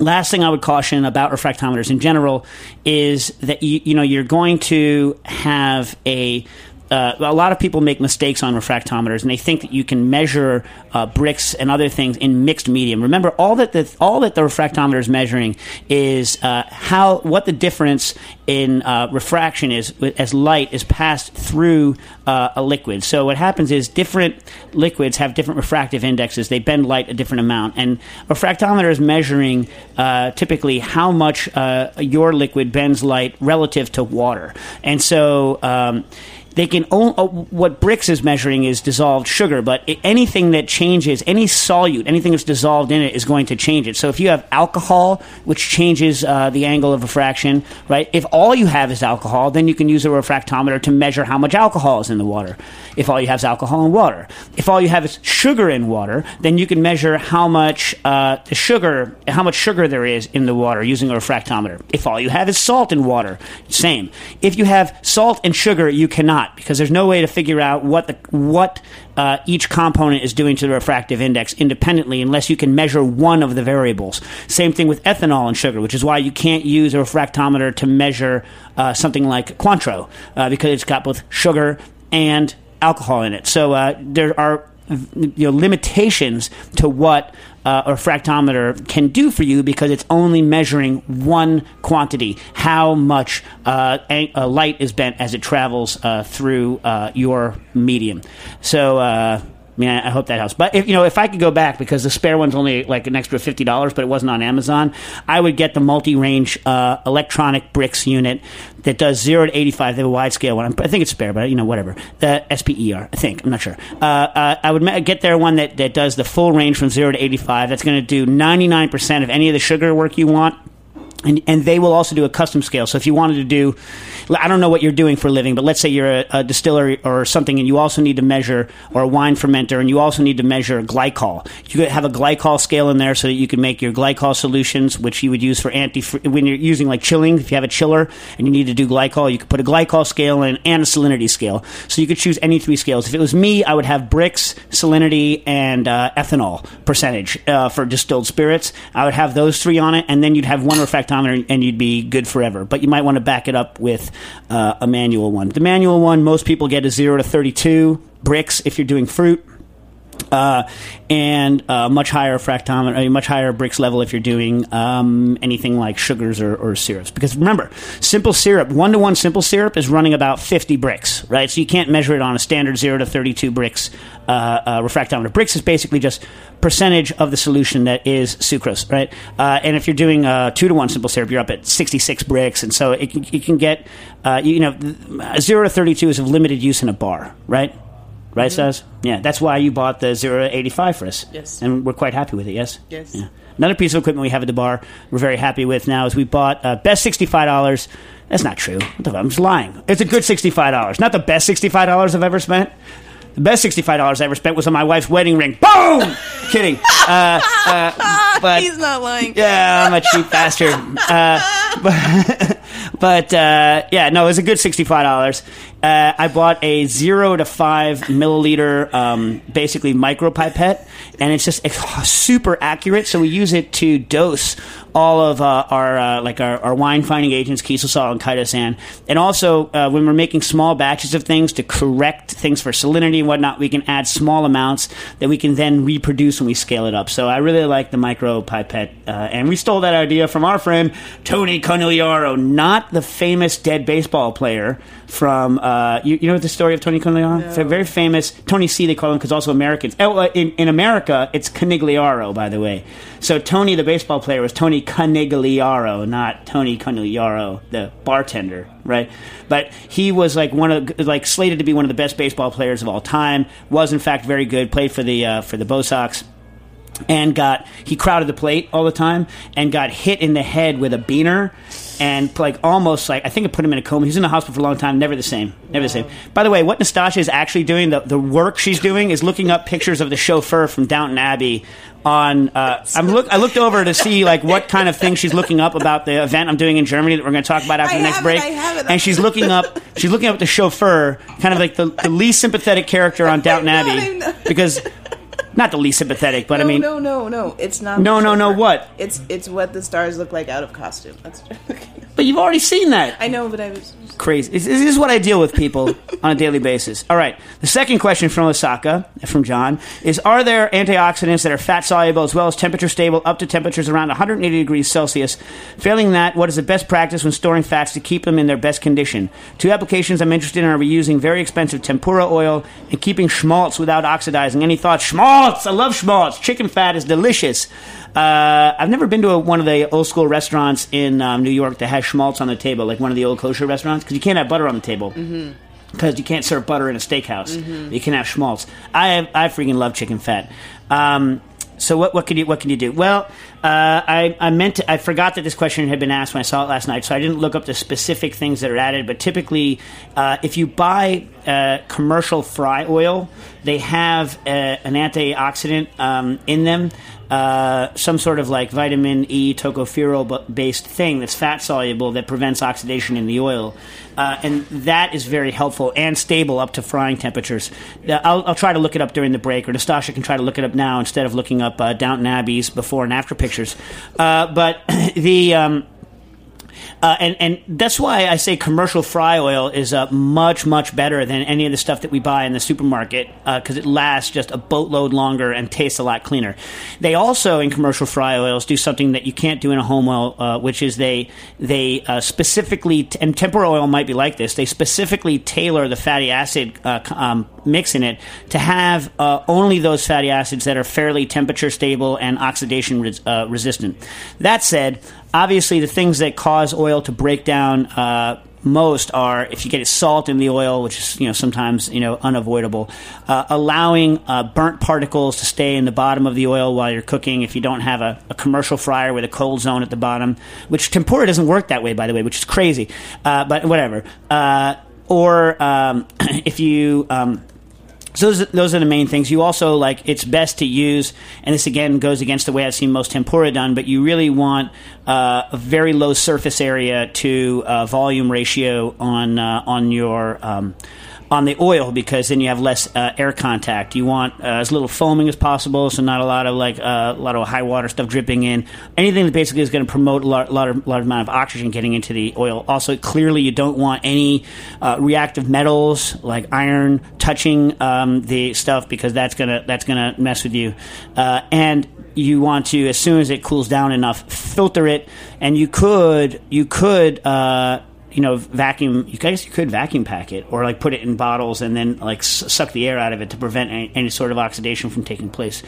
last thing I would caution about refractometers in general is that you, you know you're going to have a uh, a lot of people make mistakes on refractometers, and they think that you can measure uh, Brix and other things in mixed medium. Remember, all that the all that the refractometer is measuring is uh, how what the difference in uh, refraction is as light is passed through uh, a liquid. So what happens is different liquids have different refractive indexes. They bend light a different amount, and refractometer is measuring uh, typically how much your liquid bends light relative to water, and so. Um, they can only, uh, what Brix is measuring is dissolved sugar, but i anything that changes, any solute, anything that's dissolved in it is going to change it. So if you have alcohol, which changes uh, the angle of refraction, right? If all you have is alcohol, then you can use a refractometer to measure how much alcohol is in the water. If all you have is alcohol and water, if all you have is sugar in water, then you can measure how much uh, the sugar, how much sugar there is in the water using a refractometer. If all you have is salt in water, same. If you have salt and sugar, you cannot because there's no way to figure out what the what uh, each component is doing to the refractive index independently unless you can measure one of the variables. Same thing with ethanol and sugar, which is why you can't use a refractometer to measure uh, something like Cointreau uh, because it's got both sugar and alcohol in it. So uh, there are you know limitations to what uh, a refractometer can do for you because it's only measuring one quantity, how much uh, a- uh, light is bent as it travels uh, through uh, your medium. So. I mean, I hope that helps. But if you know, if I could go back because the SPER one's only like an extra fifty dollars, but it wasn't on Amazon, I would get the multi-range uh, electronic Brix unit that does zero to eighty-five. They have a wide scale one. I think it's SPER, but you know, whatever. The SPER, I think. I'm not sure. Uh, uh, I would get there one that that does the full range from zero to eighty-five. That's going to do ninety-nine percent of any of the sugar work you want and, and they will also do a custom scale. So if you wanted to do, I don't know what you're doing for a living, but let's say you're a, a distillery or something, and you also need to measure, or a wine fermenter, and you also need to measure glycol. You could have a glycol scale in there so that you can make your glycol solutions, which you would use for anti when you're using like chilling. If you have a chiller and you need to do glycol, you could put a glycol scale in and a salinity scale. So you could choose any three scales. If it was me, I would have Brix, salinity, and uh, ethanol percentage uh, for distilled spirits. I would have those three on it, and then you'd have one and you'd be good forever. But you might want to back it up with uh, a manual one. The manual one, most people get a 0 to 32 Brix if you're doing fruit. Uh, and uh, much higher fractometer, a much higher Brix level if you're doing um, anything like sugars or, or syrups. Because remember, simple syrup, one to one simple syrup is running about 50 Brix, right? So you can't measure it on a standard 0 to 32 Brix uh, uh, refractometer. Brix is basically just percentage of the solution that is sucrose, right? Uh, and if you're doing uh, two to one simple syrup, you're up at 66 Brix, and so it, can- it can get, uh, you know, zero to 32 is of limited use in a bar, right? Right, Stas? Yeah, that's why you bought the zero 85 for us. Yes. And we're quite happy with it, yes? Yes. Yeah. Another piece of equipment we have at the bar we're very happy with now is we bought uh, best $65. That's not true. What the fuck? I'm just lying. It's a good $65. Not the best $65 I've ever spent. The best $65 I ever spent was on my wife's wedding ring. Boom! Kidding. Uh, uh, but He's not lying. yeah, I'm a cheap bastard. Uh, but but uh, yeah, no, it was a good sixty-five dollars. Uh, I bought a zero to five milliliter, um, basically micro pipette, and it's just it's super accurate. So we use it to dose all of uh, our uh, like our, our wine fining agents, Kieselsol and chitosan, and also uh, when we're making small batches of things to correct things for salinity and whatnot, we can add small amounts that we can then reproduce when we scale it up. So I really like the micro pipette, uh, and we stole that idea from our friend Tony Conigliaro, not the famous dead baseball player from uh, you, you know the story of Tony Conigliaro, F- very famous Tony C. They call him because also Americans. Oh, uh, in in America it's Conigliaro, by the way. So Tony, the baseball player, was Tony Conigliaro, not Tony Conigliaro, the bartender, right? But he was like one of like slated to be one of the best baseball players of all time. Was in fact very good. Played for the uh, for the Bo Sox and got he crowded the plate all the time and got hit in the head with a beaner and like almost like I think it put him in a coma. He was in the hospital for a long time. Never the same. Never the same. By the way, what Nastasha is actually doing, the, the work she's doing, is looking up pictures of the chauffeur from Downton Abbey. On, uh, I'm look. I looked over to see like what kind of thing she's looking up about the event I'm doing in Germany that we're going to talk about after I the next break. It. And she's looking up. She's looking up the chauffeur, kind of like the, the least sympathetic character on Downton Abbey, because not the least sympathetic, but no, I mean, no, no, no. It's not. No, no, no, what? It's it's what the stars look like out of costume. That's. but you've already seen that. I know, but I was. Crazy. This, this is what I deal with people on a daily basis. All right. The second question from Osaka, from John, is Are there antioxidants that are fat soluble as well as temperature stable up to temperatures around 180 degrees Celsius? Failing that, what is the best practice when storing fats to keep them in their best condition? Two applications I'm interested in are reusing very expensive tempura oil and keeping schmaltz without oxidizing. Any thoughts? Schmaltz! I love schmaltz. Chicken fat is delicious. Uh, I've never been to a, one of the old school restaurants in um, New York that has schmaltz on the table, like one of the old kosher restaurants, because you can't have butter on the table. Because you can't serve butter in a steakhouse, you can have schmaltz. I have, I freaking love chicken fat. Um, so what, what can you what can you do? Well, uh, I, I meant to, I forgot that this question had been asked when I saw it last night, so I didn't look up the specific things that are added. But typically, uh, if you buy uh, commercial fry oil, they have uh, an antioxidant um, in them, uh, some sort of like vitamin E tocopherol based thing that's fat soluble that prevents oxidation in the oil. Uh, and that is very helpful and stable up to frying temperatures. Uh, I'll, I'll try to look it up during the break, or Nastasha can try to look it up now instead of looking up uh, Downton Abbey's before and after pictures. Uh, but the. Um, uh, and and that's why I say commercial fry oil is uh, much much better than any of the stuff that we buy in the supermarket because it lasts just a boatload longer and tastes a lot cleaner. They also in commercial fry oils do something that you can't do in a home oil, uh, which is they they uh, specifically t- and tempura oil might be like this. They specifically tailor the fatty acid uh, um, mix in it to have uh, only those fatty acids that are fairly temperature stable and oxidation res- uh, resistant. That said, obviously the things that cause oil to break down uh, most are if you get salt in the oil, which is you know sometimes you know unavoidable, uh, allowing uh, burnt particles to stay in the bottom of the oil while you're cooking. If you don't have a, a commercial fryer with a cold zone at the bottom, which tempura doesn't work that way, by the way, which is crazy, uh, but whatever. Uh, or um, if you um, so those, those are the main things. You also like it's best to use, and this again goes against the way I've seen most tempura done. But you really want uh, a very low surface area to uh, volume ratio on uh, on your um, on the oil because then you have less uh, air contact. You want uh, as little foaming as possible, so not a lot of like uh, a lot of high water stuff dripping in. Anything that basically is going to promote a lot, lot, of, lot amount of oxygen getting into the oil. Also, clearly, you don't want any uh, reactive metals like iron touching um, the stuff because that's gonna that's gonna mess with you. Uh, and you want to, as soon as it cools down enough, filter it. And you could you could uh, you know, vacuum. You guys could vacuum pack it, or like put it in bottles and then like suck the air out of it to prevent any, any sort of oxidation from taking place.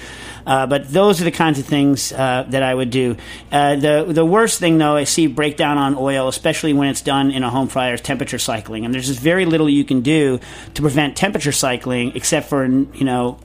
Uh, but those are the kinds of things uh, that I would do. Uh, the the worst thing though I see breakdown on oil, especially when it's done in a home fryer, is temperature cycling, and there's just very little you can do to prevent temperature cycling, except for you know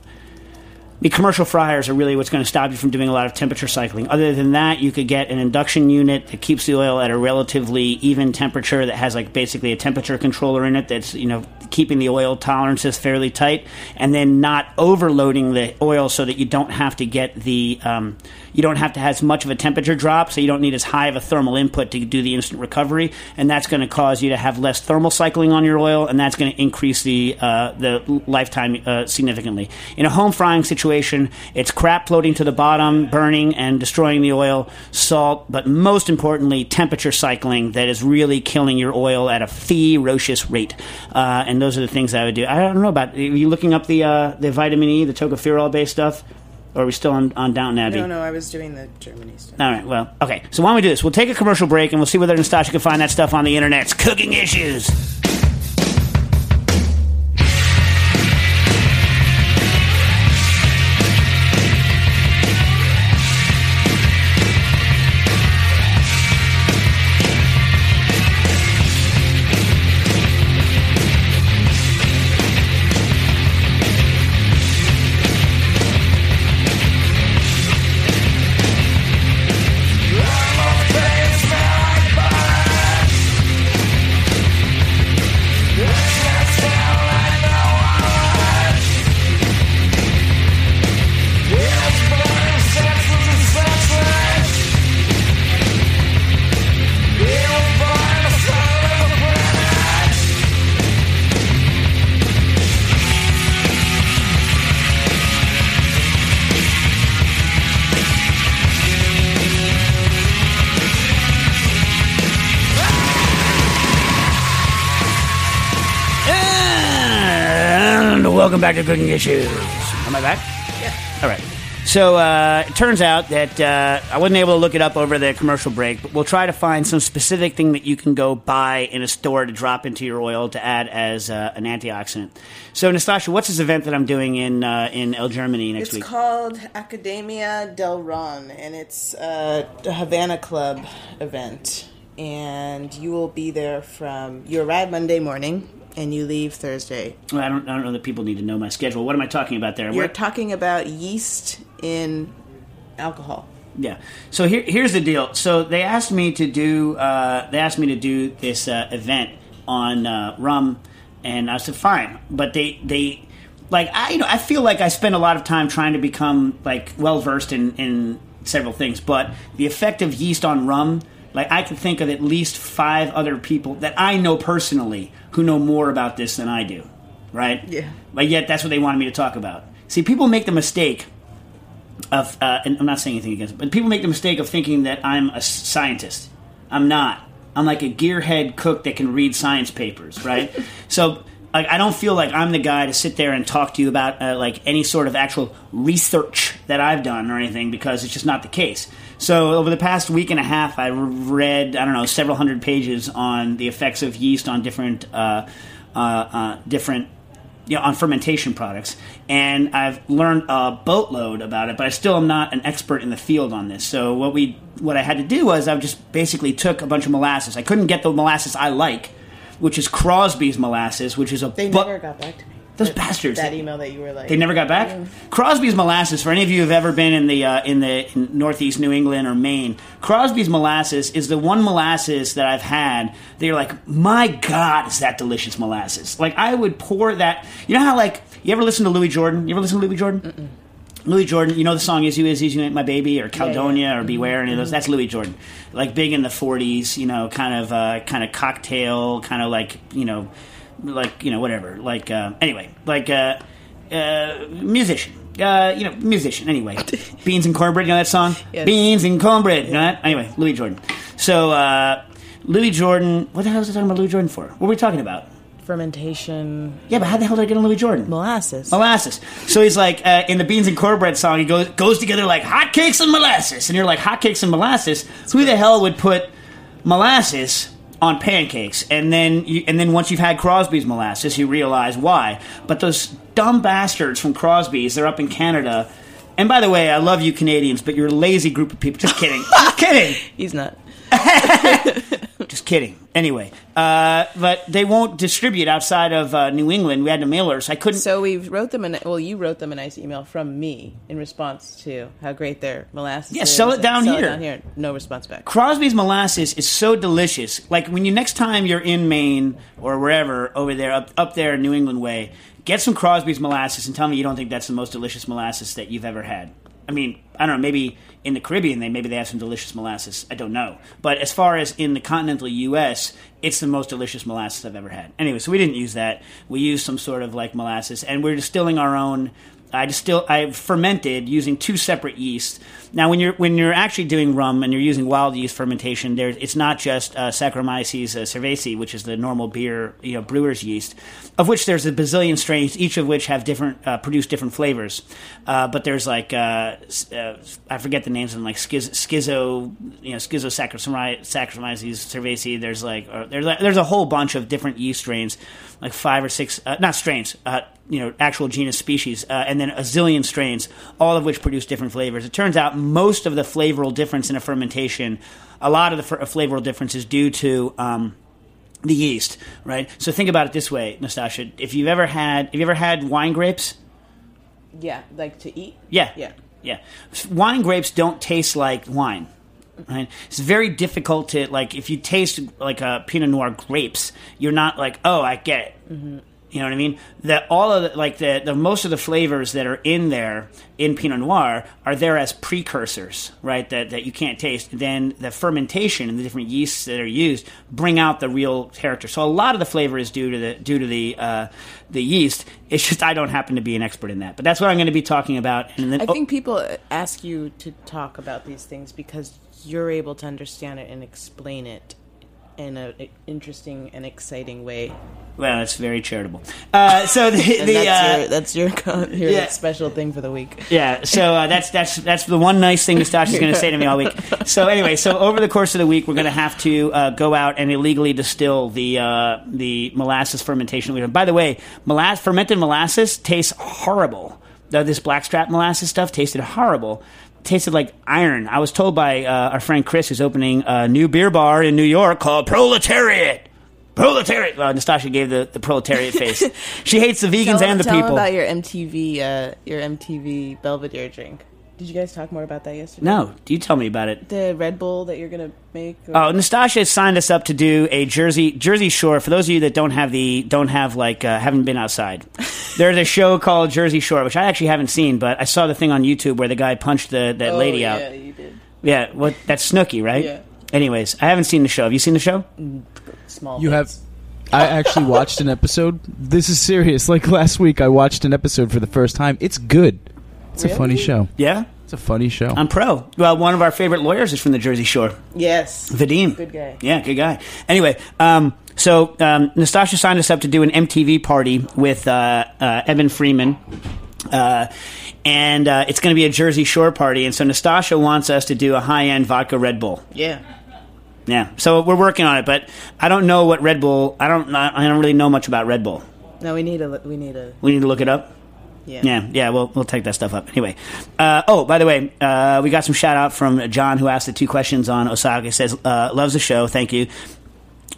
the commercial fryers are really what's going to stop you from doing a lot of temperature cycling. Other than that, you could get an induction unit that keeps the oil at a relatively even temperature that has like basically a temperature controller in it that's you know keeping the oil tolerances fairly tight, and then not overloading the oil so that you don't have to get the um, you don't have to have as much of a temperature drop, so you don't need as high of a thermal input to do the instant recovery, and that's going to cause you to have less thermal cycling on your oil, and that's going to increase the uh, the lifetime uh, significantly. In a home frying situation, it's crap floating to the bottom, burning and destroying the oil, salt, but most importantly, temperature cycling that is really killing your oil at a ferocious rate. Uh, and those are the things I would do. I don't know about. Are you looking up the uh, the vitamin E, the tocopherol based stuff? Or are we still on, on Downton Abbey? No, no, I was doing the Germany stuff. All right, well, okay. So why don't we do this? We'll take a commercial break and we'll see whether Nastasha can find that stuff on the internet. It's cooking issues. Back to Cooking Issues. Am I back? Yeah. All right. So uh, it turns out that uh, I wasn't able to look it up over the commercial break, but we'll try to find some specific thing that you can go buy in a store to drop into your oil to add as uh, an antioxidant. So, Nastasha, what's this event that I'm doing in uh, in El Germany next It's week? It's called Academia del Ron, and it's a Havana Club event. And you will be there from you arrive Monday morning and you leave Thursday. Well, I don't, I don't know that people need to know my schedule. What am I talking about there? You're Where- talking about yeast in alcohol. Yeah. So here, here's the deal. So they asked me to do. Uh, they asked me to do this uh, event on uh, rum, and I said fine. But they they like I you know I feel like I spend a lot of time trying to become like well versed in in several things, but the effect of yeast on rum. Like I can think of at least five other people that I know personally who know more about this than I do, right? Yeah. But yet that's what they wanted me to talk about. See, people make the mistake of, uh, and I'm not saying anything against it, but people make the mistake of thinking that I'm a scientist. I'm not. I'm like a gearhead cook that can read science papers, right? so, like, I don't feel like I'm the guy to sit there and talk to you about uh, like any sort of actual research that I've done or anything because it's just not the case. So, over the past week and a half, I read I don't know several hundred pages on the effects of yeast on different uh, uh, uh, different you know, on fermentation products, and I've learned a boatload about it, but I still am not an expert in the field on this. So what we what I had to do was I just basically took a bunch of molasses. I couldn't get the molasses I like, which is Crosby's molasses, which is a They bu- never got back to me. Those That- bastards. That email that you were like. They never got back. Crosby's molasses. For any of you who've ever been in the uh, in the in northeast New England or Maine, Crosby's molasses is the one molasses that I've had. They're like, my God, is that delicious molasses? Like I would pour that. You know how like you ever listen to Louis Jordan? You ever listen to Louis Jordan? Louis Jordan, you know the song "Is You Is Is You Ain't My Baby" or "Caledonia" or "Beware," any of those. That's Louis Jordan, like big in the '40s. You know, kind of uh, kind of cocktail, kind of like you know, like you know whatever. Like uh, anyway, like uh, uh, musician. Uh, you know, musician. Anyway, beans and cornbread. You know that song? Yes. Beans and cornbread. You know that? Anyway, Louis Jordan. So uh, Louis Jordan. What the hell was I talking about Louis Jordan for? What were we talking about? fermentation Yeah, but how the hell did I get on Louis Jordan? molasses. molasses. So he's like uh, in the beans and cornbread song, he goes goes together like hotcakes and molasses, and you're like hotcakes and molasses. Who the hell would put molasses on pancakes? And then you, and then once you've had Crosby's molasses, you realize why. But those dumb bastards from Crosby's, they're up in Canada. And by the way, I love you Canadians, but you're a lazy group of people. Just kidding. Just kidding. He's not. Just kidding. Anyway, uh, but they won't distribute outside of uh, New England. We had the mailers. I couldn't. So we wrote them an well. You wrote them a nice email from me in response to how great their molasses. Yeah, sell it down sell here. down here. No response back. Crosby's molasses is so delicious. Like when you next time you're in Maine or wherever over there up up there in New England way, get some Crosby's molasses and tell me you don't think that's the most delicious molasses that you've ever had. I mean, I don't know, maybe in the Caribbean they maybe they have some delicious molasses. I don't know. But as far as in the continental US, it's the most delicious molasses I've ever had. Anyway, so we didn't use that. We used some sort of like molasses and we're distilling our own I distill I fermented using two separate yeasts. Now, when you're when you're actually doing rum and you're using wild yeast fermentation, there it's not just uh, Saccharomyces uh, cerevisiae, which is the normal beer you know brewer's yeast, of which there's a bazillion strains, each of which have different uh, produce different flavors. Uh, but there's like uh, uh, I forget the names of them, like schiz- schizo you know schizo Saccharomyces cerevisiae. There's like uh, there's like, there's a whole bunch of different yeast strains, like five or six not strains. You know, actual genus species, and then a zillion strains, all of which produce different flavors. It turns out most of the flavoral difference in a fermentation, a lot of the f- flavoral difference is due to um, the yeast, right? So think about it this way, Nastasha. If you've ever had, have you ever had wine grapes? Yeah, like to eat. Yeah. Yeah. Yeah. Wine grapes don't taste like wine. Right? It's very difficult to like if you taste like a Pinot Noir grapes, you're not like, oh, I get it. You know what I mean? That all of the, like the, the most of the flavors that are in there in Pinot Noir are there as precursors, right? That that you can't taste. Then the fermentation and the different yeasts that are used bring out the real character. So a lot of the flavor is due to the due to the uh, the yeast. It's just I don't happen to be an expert in that, but that's what I'm going to be talking about. And then I oh, think people ask you to talk about these things because you're able to understand it and explain it in an interesting and exciting way. well, that's very charitable. Uh, so the, the that's uh, your that's your, con- your yeah. special thing for the week. Yeah, so uh, that's that's that's the one nice thing Nastasha's going to say to me all week. So anyway, so over the course of the week, we're going to have to uh, go out and illegally distill the uh, the molasses fermentation. we have. By the way, molass fermented molasses tastes horrible. This blackstrap molasses stuff tasted horrible. Tasted like iron. I was told by uh, our friend Chris, who's opening a new beer bar in New York called Proletariat. Proletariat. Well, Nastasha gave the, the proletariat face. She hates the vegans tell and the tell people. them about your MTV uh, your MTV Belvedere drink. Did you guys talk more about that yesterday? no, do you tell me about it? The Red Bull that you're gonna make. or- Oh, Nastasha signed us up to do a Jersey Jersey Shore. For those of you that don't have the don't have like uh, haven't been outside, there's a show called Jersey Shore, which I actually haven't seen, but I saw the thing on YouTube where the guy punched the that Oh, lady yeah, out. Yeah, you did. Yeah, what that's Snooki, right? Yeah. Anyways, I haven't seen the show. Have you seen the show? Small. You have. I actually watched an episode. This is serious. Like last week, I watched an episode for the first time. It's good. It's a funny show. Yeah, It's a funny show. I'm pro. Well, one of our favorite lawyers is from the Jersey Shore. Yes. Vadim. Good guy. Yeah, good guy. Anyway, um, so um, Nastasha signed us up to do an MTV party with uh, uh, Evan Freeman. Uh, and uh, it's going to be a Jersey Shore party. And so Nastasha wants us to do a high end vodka Red Bull. Yeah. Yeah. So we're working on it, but I don't know what Red Bull. I don't. I don't really know much about Red Bull. No, we need a. We need a. We need to look it up. Yeah. Yeah, yeah, we'll we'll take that stuff up anyway. Uh, oh, by the way, uh, we got some shout out from John who asked the two questions on Osaka. He says uh, loves the show, thank you.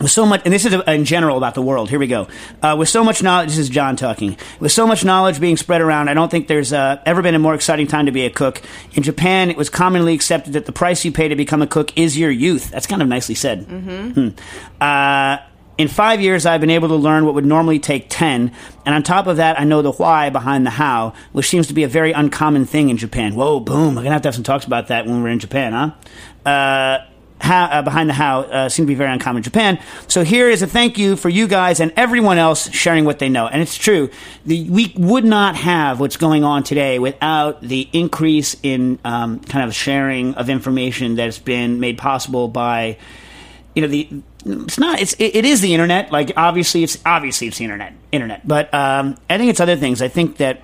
with so much, and this is in general about the world. Here we go. Uh, with so much knowledge, this is John talking. With so much knowledge being spread around, I don't think there's uh, ever been a more exciting time to be a cook. In Japan, it was commonly accepted that the price you pay to become a cook is your youth. That's kind of nicely said. Hmm. Uh, in five years, I've been able to learn what would normally take 10. And on top of that, I know the why behind the how, which seems to be a very uncommon thing in Japan. Whoa, boom. We're to have to have some talks about that when we're in Japan, huh? Uh, how, uh, behind the how uh, seem to be very uncommon in Japan. So here is a thank you for you guys and everyone else sharing what they know. And it's true. The, we would not have what's going on today without the increase in um, kind of sharing of information that's been made possible by you know the it's not it's it, it is the internet like obviously it's obviously it's the internet internet but um, i think it's other things i think that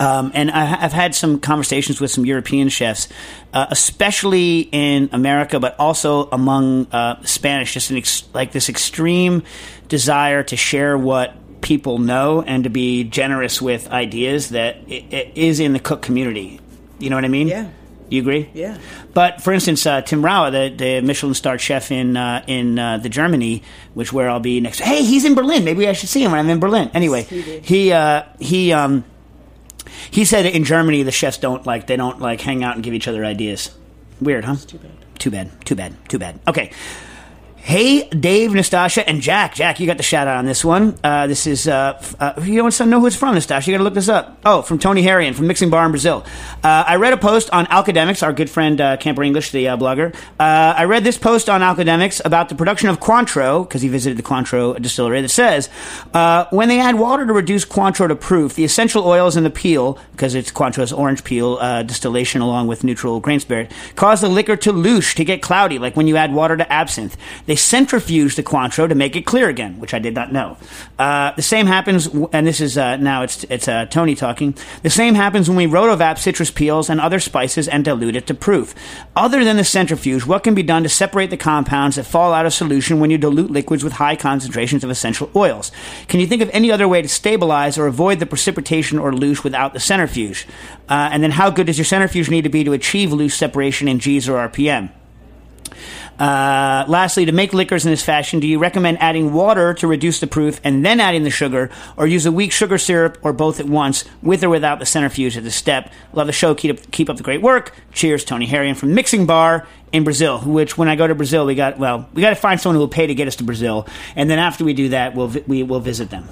um, and I, I've had some conversations with some European chefs, uh, especially in America, but also among uh, Spanish. Just ex- like this extreme desire to share what people know and to be generous with ideas that i- i- is in the cook community. You know what I mean? Yeah. You agree? Yeah. But for instance, uh, Tim Raue, the, the Michelin star chef in uh, in uh, the Germany, which where I'll be next. Hey, he's in Berlin. Maybe I should see him when I'm in Berlin. Anyway, He he uh, he um, he said in Germany the chefs don't like they don't like hang out and give each other ideas. Weird, huh? Too bad. Too bad. Too bad. Too bad. Okay. Hey, Dave, Nastasha, and Jack. Jack, you got the shout out on this one. Uh, this is, uh, uh, you don't know who it's from, Nastasha. You got to look this up. Oh, from Tony Harrian from Mixing Bar in Brazil. Uh, I read a post on Alcademics, our good friend uh, Camper English, the uh, blogger. Uh, I read this post on Alcademics about the production of Cointreau, because he visited the Cointreau distillery, that says uh, when they add water to reduce Cointreau to proof, the essential oils in the peel, because it's Cointreau's orange peel uh, distillation along with neutral grain spirit, cause the liquor to louche, to get cloudy, like when you add water to absinthe. They centrifuge the Cointreau to make it clear again, which I did not know. Uh, the same happens, and this is uh, now it's it's uh, Tony talking. The same happens when we rotovap citrus peels and other spices and dilute it to proof. Other than the centrifuge, what can be done to separate the compounds that fall out of solution when you dilute liquids with high concentrations of essential oils? Can you think of any other way to stabilize or avoid the precipitation or louche without the centrifuge? Uh, and then, how good does your centrifuge need to be to achieve loose separation in G's or RPM? Uh, lastly, to make liquors in this fashion, do you recommend adding water to reduce the proof and then adding the sugar, or use a weak sugar syrup, or both at once, with or without the centrifuge at this step? Love the show. Keep up, keep up the great work. Cheers, Tony Harrian from Mixing Bar in Brazil. Which, when I go to Brazil, we got well, we got to find someone who will pay to get us to Brazil, and then after we do that, we'll vi- we will visit them.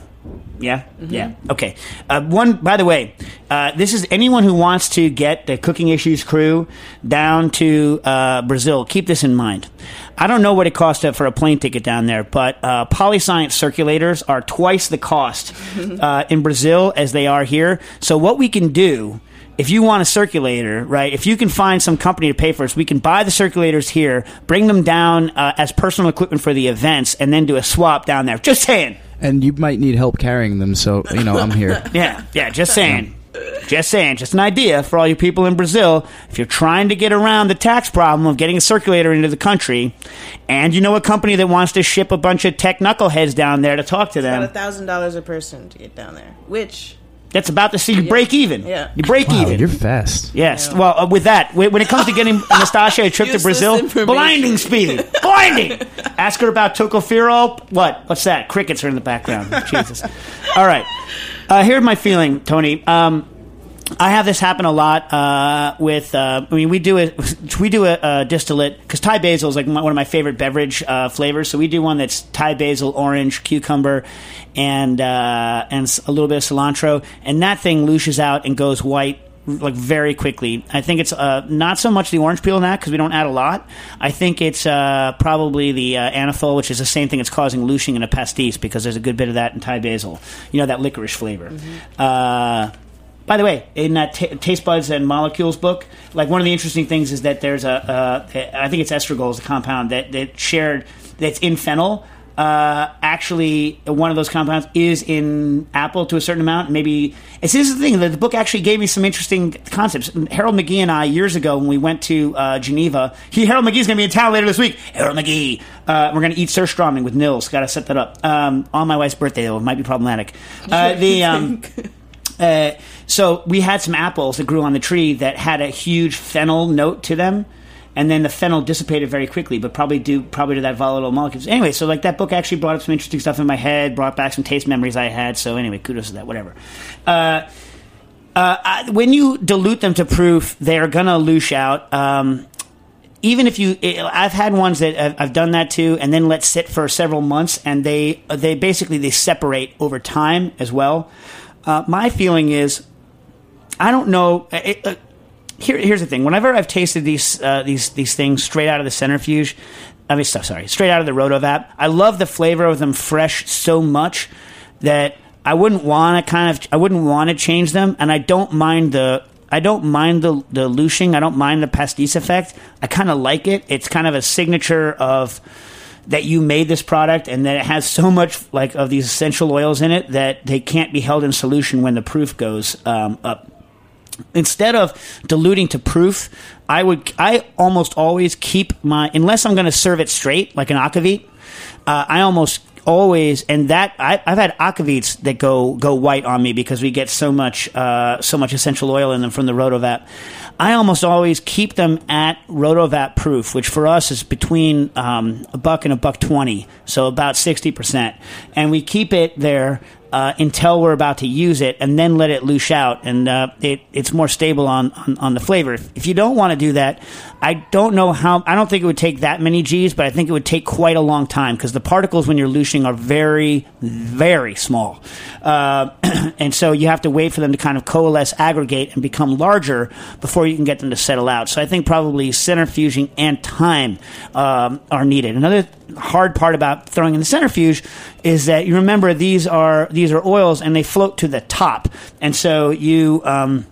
Yeah, yeah. Okay. Uh, one, by the way, uh, this is anyone who wants to get the Cooking Issues crew down to uh, Brazil. Keep this in mind. I don't know what it costs for a plane ticket down there, but uh, polyscience circulators are twice the cost uh, in Brazil as they are here. So what we can do. If you want a circulator, right? If you can find some company to pay for us, we can buy the circulators here, bring them down uh, as personal equipment for the events, and then do a swap down there. Just saying. And you might need help carrying them, so you know I'm here. Yeah, yeah, just saying. Just saying, just an idea for all you people in Brazil. If you're trying to get around the tax problem of getting a circulator into the country, and you know a company that wants to ship a bunch of tech knuckleheads down there to talk to About a them, thousand dollars a person to get down there, which that's about to see you break even. Yeah. You break Wow, even. you're fast. Yes. Well, uh, with that, when when it comes to getting Nastasia a trip to Useless Brazil, information. blinding speed, blinding. Ask her about tocopherol. What? What's that? Crickets are in the background. Jesus. All right. Uh, here's my feeling, Tony. Um, I have this happen a lot uh, with. Uh, I mean, we do a we do a, a distillate because Thai basil is like my, one of my favorite beverage uh, flavors. So we do one that's Thai basil, orange, cucumber, and uh, and a little bit of cilantro, and that thing louches out and goes white like very quickly. I think it's uh, not so much the orange peel in that because we don't add a lot. I think it's uh, probably the uh, anethole, which is the same thing that's causing louching in a pastis because there's a good bit of that in Thai basil. You know that licorice flavor. Uh, by the way, in that ta Taste Buds and Molecules book, like one of the interesting things is that there's a, uh, I think it's estragole is a compound that, that shared, that's in fennel. Uh, actually, one of those compounds is in apple to a certain amount. Maybe it's this is the thing that the book actually gave me some interesting concepts. Harold McGee and I years ago when we went to uh, Geneva, he Harold McGee's going to be in town later this week. Harold McGee, uh, we're going to eat surströmming with Nils. Got to set that up um, on my wife's birthday though. It might be problematic. Uh, the um, uh, so we had some apples that grew on the tree that had a huge fennel note to them. and then the fennel dissipated very quickly, but probably due probably to that volatile molecules. Anyway, so like that book actually brought up some interesting stuff in my head, brought back some taste memories I had. So anyway, kudos to that. Whatever. Uh, uh, I- when you dilute them to proof, they're gonna louche out. Um, even if you, I've had ones that I've, I've done that too, and then let sit for several months, and they they basically they separate over time as well. Uh, my feeling is, I don't know. It, uh, here, here's the thing. Whenever I've tasted these uh, these these things straight out of the centrifuge, I mean, so- sorry, straight out of the Rotovap, I love the flavor of them fresh so much that I wouldn't want to kind of I wouldn't want to change them, and I don't mind the I don't mind the the louching. I don't mind the pastis effect. I kind of like it. It's kind of a signature of that you made this product and that it has so much like of these essential oils in it that they can't be held in solution when the proof goes um, up instead of diluting to proof, I would I almost always keep my unless I'm going to serve it straight like an akavit. Uh, I almost always and that I, I've had akavits that go go white on me because we get so much uh, so much essential oil in them from the rotovap. I almost always keep them at rotovap proof, which for us is between um, a buck and a buck twenty, so about sixty percent, and we keep it there uh, until we're about to use it, and then let it louche out, and uh, it, it's more stable on, on, on the flavor. If, if you don't want to do that, I don't know how. I don't think it would take that many G's, but I think it would take quite a long time because the particles when you're louching are very, very small, uh, and so you have to wait for them to kind of coalesce, aggregate, and become larger before you can get them to settle out. So I think probably centrifuging and time um, are needed. Another hard part about throwing in the centrifuge is that you remember these are these are oils and they float to the top, and so you. Um,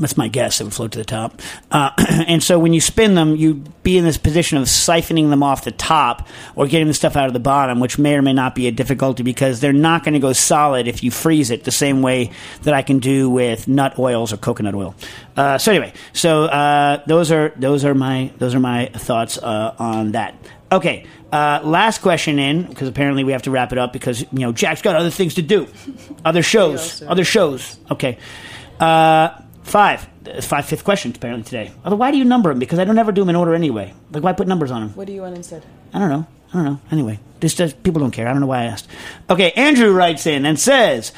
that's my guess. It would float to the top, uh, and so when you spin them, you'd be in this position of siphoning them off the top or getting the stuff out of the bottom, which may or may not be a difficulty because they're not going to go solid if you freeze it the same way that I can do with nut oils or coconut oil. Uh, so anyway, so uh, those are those are my those are my thoughts uh, on that. Okay, uh, last question in because apparently we have to wrap it up because you know Jack's got other things to do, other shows, other shows. Okay, uh, five, five fifth questions apparently today. Although why do you number them? Because I don't ever do them in order anyway. Like why put numbers on them? What do you want instead? I don't know. I don't know. Anyway, this does, people don't care. I don't know why I asked. Okay, Andrew writes in and says,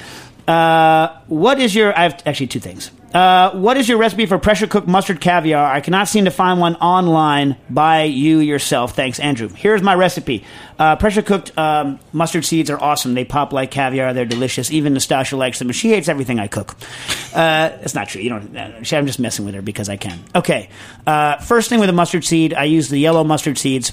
uh, "What is your?" I have actually two things. Uh, what is your recipe for pressure cooked mustard caviar? I cannot seem to find one online by you yourself. Thanks, Andrew. Here's my recipe. Uh, pressure cooked um, mustard seeds are awesome. They pop like caviar. They're delicious. Even Nastasha likes them, she hates everything I cook. Uh, it's not true. You don't. uh, I'm just messing with her because I can. Okay. Uh, first thing with the mustard seed, I use the yellow mustard seeds.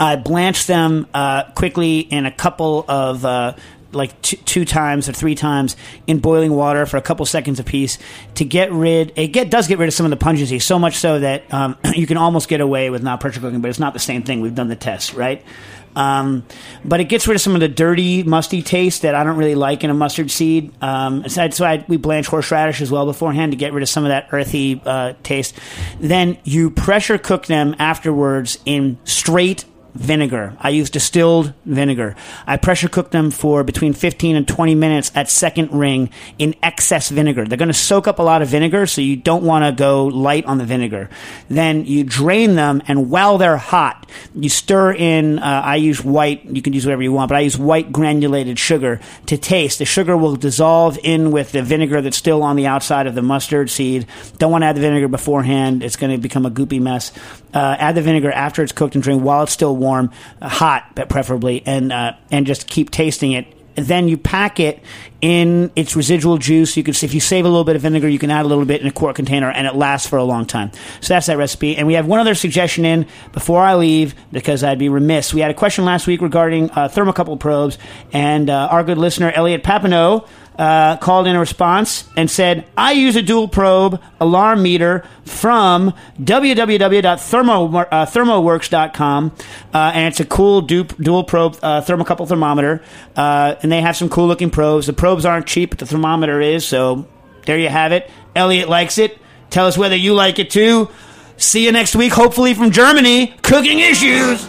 I blanch them uh, quickly in a couple of uh, like t- two times or three times in boiling water for a couple seconds apiece to get rid. It get does get rid of some of the pungency, so much so that um, you can almost get away with not pressure cooking, but it's not the same thing. We've done the test, right? Um, but it gets rid of some of the dirty, musty taste that I don't really like in a mustard seed. Um, so that's why I, we blanch horseradish as well beforehand to get rid of some of that earthy uh, taste. Then you pressure cook them afterwards in straight vinegar. I use distilled vinegar. I pressure cook them for between 15 and 20 minutes at second ring in excess vinegar. They're going to soak up a lot of vinegar, so you don't want to go light on the vinegar. Then you drain them, and while they're hot, you stir in, uh, I use white, you can use whatever you want, but I use white granulated sugar to taste. The sugar will dissolve in with the vinegar that's still on the outside of the mustard seed. Don't want to add the vinegar beforehand. It's going to become a goopy mess. Uh, add the vinegar after it's cooked and drained while it's still warm, uh, hot, but preferably, and uh, and just keep tasting it. Then you pack it in its residual juice. You can, if you save a little bit of vinegar, you can add a little bit in a quart container, and it lasts for a long time. So that's that recipe. And we have one other suggestion in before I leave because I'd be remiss. We had a question last week regarding uh, thermocouple probes, and uh, our good listener Elliot Papineau uh, called in a response and said, I use a dual probe alarm meter from www.thermoworks.com, uh, and it's a cool du- dual probe uh, thermocouple thermometer. Uh, and they have some cool looking probes. The probes aren't cheap, but the thermometer is, so there you have it. Elliot likes it. Tell us whether you like it too. See you next week, hopefully from Germany. Cooking issues.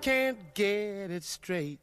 can't get it straight.